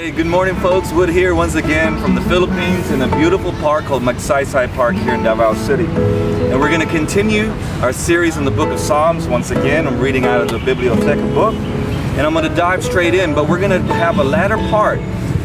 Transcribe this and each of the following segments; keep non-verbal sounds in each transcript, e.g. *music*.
Hey, good morning folks. Wood here once again from the Philippines in a beautiful park called Magsaysay Park here in Davao City. And we're going to continue our series in the book of Psalms once again. I'm reading out of the Bibliotheca book and I'm going to dive straight in, but we're going to have a latter part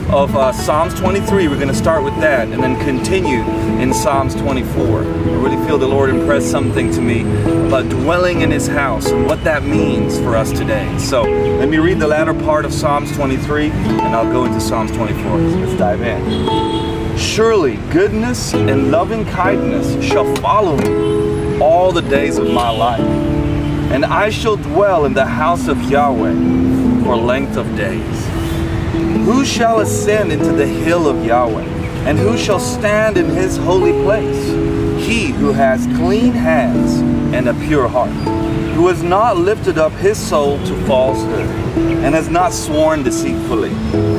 of uh, Psalms 23. We're going to start with that and then continue in Psalms 24. I really feel the Lord impressed something to me about dwelling in His house and what that means for us today. So let me read the latter part of Psalms 23 and I'll go into Psalms 24. Let's dive in. Surely goodness and loving kindness shall follow me all the days of my life, and I shall dwell in the house of Yahweh for length of days. Who shall ascend into the hill of Yahweh? And who shall stand in his holy place? He who has clean hands and a pure heart, who has not lifted up his soul to falsehood, and has not sworn deceitfully.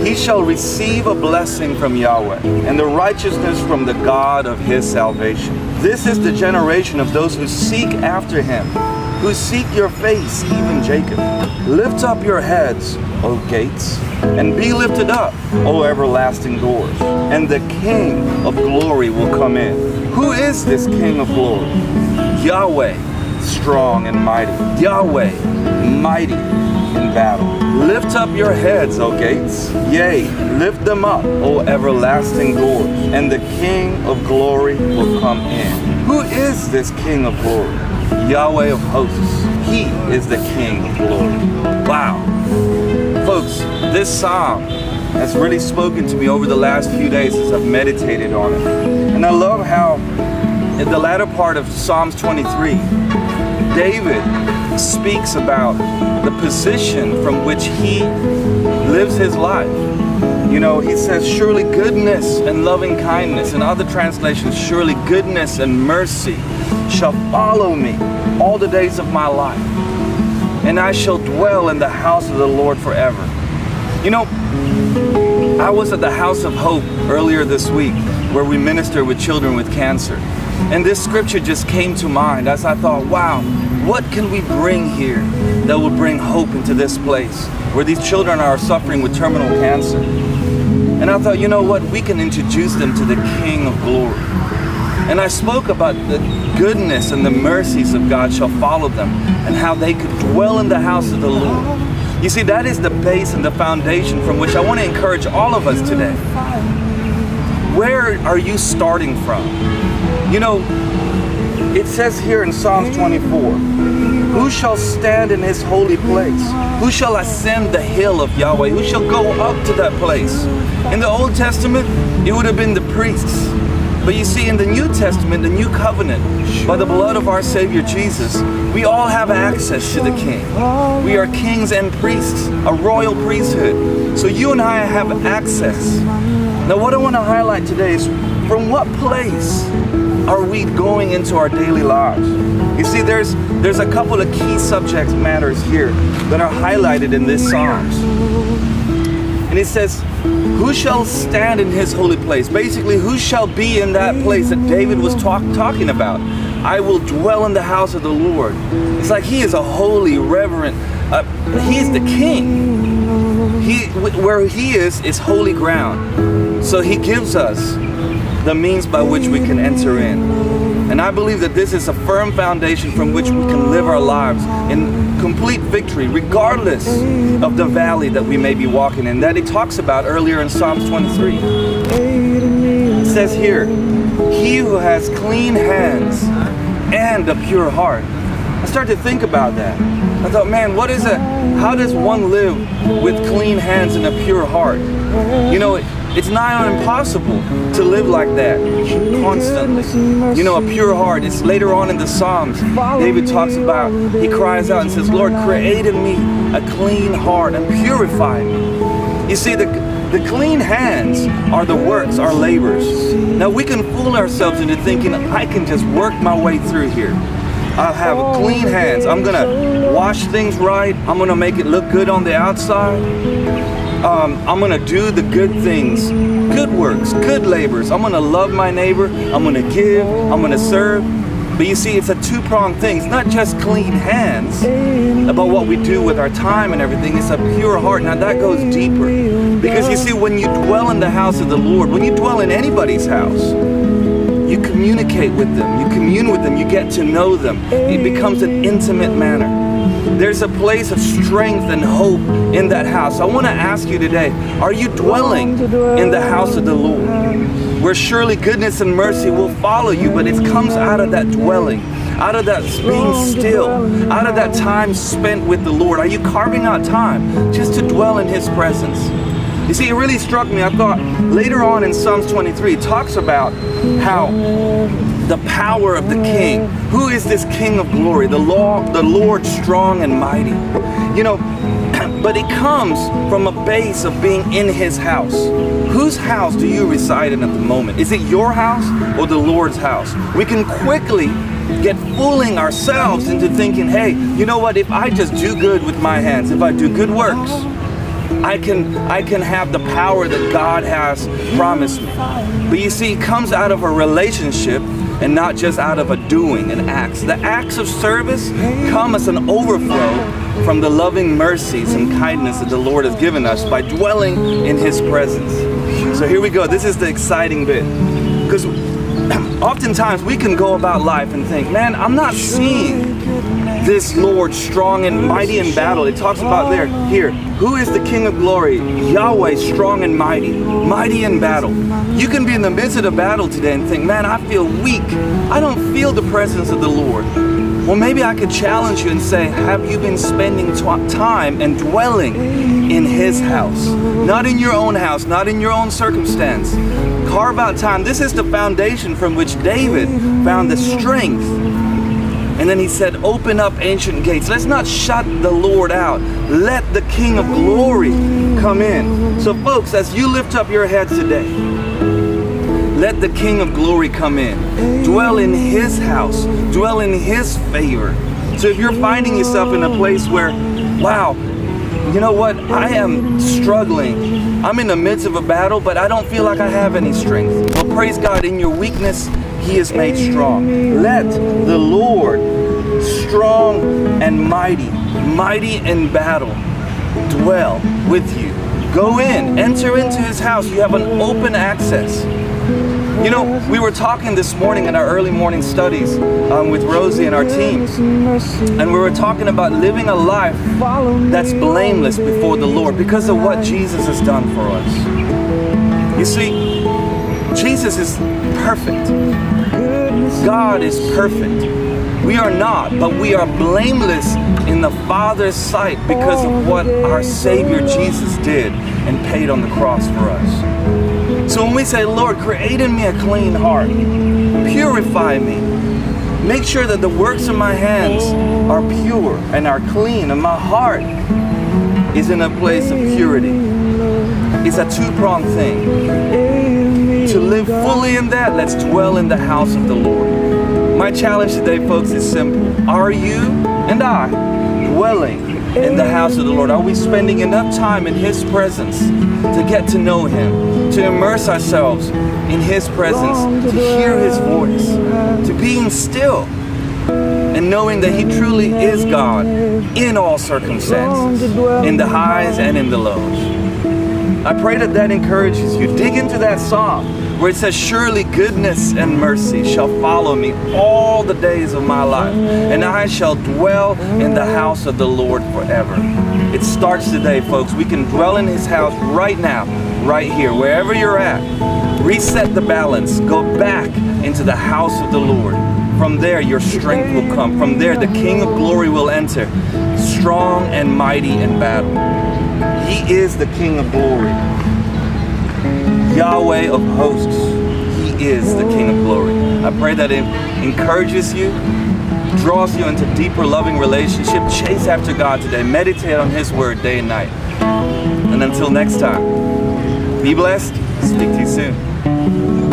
He shall receive a blessing from Yahweh, and the righteousness from the God of his salvation. This is the generation of those who seek after him, who seek your face, even Jacob. Lift up your heads, O gates, and be lifted up, O everlasting doors, and the King of glory will come in. Who is this King of glory? Yahweh, strong and mighty. Yahweh, mighty in battle. Lift up your heads, O gates, yea, lift them up, O everlasting doors, and the King of glory will come in. Who is this King of glory? Yahweh of hosts. He is the King of glory. Wow. Folks, this psalm has really spoken to me over the last few days as I've meditated on it. And I love how in the latter part of Psalms 23, David speaks about the position from which he lives his life. You know, he says, surely goodness and loving kindness. In other translations, surely goodness and mercy shall follow me all the days of my life. And I shall dwell in the house of the Lord forever. You know, I was at the House of Hope earlier this week where we minister with children with cancer. And this scripture just came to mind as I thought, wow, what can we bring here that will bring hope into this place where these children are suffering with terminal cancer? And I thought, you know what, we can introduce them to the King of Glory. And I spoke about the goodness and the mercies of God shall follow them and how they could dwell in the house of the Lord. You see, that is the base and the foundation from which I want to encourage all of us today. Where are you starting from? You know, it says here in Psalms 24, Who shall stand in his holy place? Who shall ascend the hill of Yahweh? Who shall go up to that place? In the Old Testament, it would have been the priests. But you see, in the New Testament, the New Covenant, by the blood of our Savior Jesus, we all have access to the King. We are kings and priests, a royal priesthood. So you and I have access. Now, what I want to highlight today is from what place are we going into our daily lives? You see, there's there's a couple of key subject matters here that are highlighted in this Psalms. And it says, who shall stand in his holy place? Basically, who shall be in that place that David was talk, talking about? I will dwell in the house of the Lord. It's like he is a holy, reverent, uh, he is the king. He, where he is, is holy ground. So he gives us the means by which we can enter in. And I believe that this is a firm foundation from which we can live our lives in complete victory, regardless of the valley that we may be walking in. That he talks about earlier in Psalms 23. It says here, He who has clean hands and a pure heart. I started to think about that. I thought, man, what is it? How does one live with clean hands and a pure heart? You know, it's nigh on impossible to live like that constantly. You know, a pure heart. It's later on in the Psalms. David talks about, he cries out and says, Lord, create in me a clean heart and purify me. You see, the, the clean hands are the works, our labors. Now we can fool ourselves into thinking, I can just work my way through here. I'll have clean hands. I'm gonna wash things right. I'm gonna make it look good on the outside um, I'm gonna do the good things, good works, good labors. I'm gonna love my neighbor. I'm gonna give. I'm gonna serve. But you see, it's a two pronged thing. It's not just clean hands about what we do with our time and everything, it's a pure heart. Now, that goes deeper. Because you see, when you dwell in the house of the Lord, when you dwell in anybody's house, you communicate with them, you commune with them, you get to know them. It becomes an intimate manner. There's a place of strength and hope in that house. I want to ask you today are you dwelling in the house of the Lord? Where surely goodness and mercy will follow you, but it comes out of that dwelling out of that being still, out of that time spent with the Lord? Are you carving out time just to dwell in His presence? You see, it really struck me. I thought later on in Psalms 23, it talks about how the power of the king. Who is this king of glory? The law, the Lord strong and mighty. You know, *clears throat* but it comes from a base of being in his house. Whose house do you reside in at the moment? Is it your house or the Lord's house? We can quickly get fooling ourselves into thinking, hey, you know what, if I just do good with my hands, if I do good works, I can I can have the power that God has promised me. But you see, it comes out of a relationship and not just out of a doing and acts. The acts of service come as an overflow from the loving mercies and kindness that the Lord has given us by dwelling in His presence. So here we go. This is the exciting bit. Because *clears throat* oftentimes we can go about life and think, man, I'm not seeing this Lord strong and mighty in battle. It talks about there, here, who is the King of glory? Yahweh, strong and mighty, mighty in battle. You can be in the midst of the battle today and think, man, I feel weak. I don't feel the presence of the Lord. Well, maybe I could challenge you and say, have you been spending time and dwelling in His house? Not in your own house, not in your own circumstance. Carve out time. This is the foundation from which David found the strength and then he said, Open up ancient gates. Let's not shut the Lord out. Let the King of glory come in. So, folks, as you lift up your heads today, let the King of glory come in. Dwell in his house, dwell in his favor. So, if you're finding yourself in a place where, wow, you know what? I am struggling. I'm in the midst of a battle, but I don't feel like I have any strength. Well, praise God, in your weakness, he is made strong. Let the Lord, strong and mighty, mighty in battle, dwell with you. Go in, enter into his house. You have an open access. You know, we were talking this morning in our early morning studies um, with Rosie and our team, and we were talking about living a life that's blameless before the Lord because of what Jesus has done for us. You see, Jesus is perfect. God is perfect. We are not, but we are blameless in the Father's sight because of what our Savior Jesus did and paid on the cross for us. So when we say, Lord, create in me a clean heart, purify me, make sure that the works of my hands are pure and are clean, and my heart is in a place of purity. It's a two pronged thing to live fully in that, let's dwell in the house of the Lord. My challenge today, folks, is simple. Are you and I dwelling in the house of the Lord? Are we spending enough time in His presence to get to know Him, to immerse ourselves in His presence, to hear His voice, to being still? and knowing that He truly is God in all circumstances, in the highs and in the lows. I pray that that encourages you. Dig into that psalm where it says, Surely goodness and mercy shall follow me all the days of my life, and I shall dwell in the house of the Lord forever. It starts today, folks. We can dwell in His house right now, right here, wherever you're at. Reset the balance. Go back into the house of the Lord. From there, your strength will come. From there, the King of glory will enter, strong and mighty in battle. He is the King of glory. Yahweh of hosts. He is the King of glory. I pray that it encourages you, draws you into deeper loving relationship. Chase after God today. Meditate on His word day and night. And until next time, be blessed. Speak to you soon.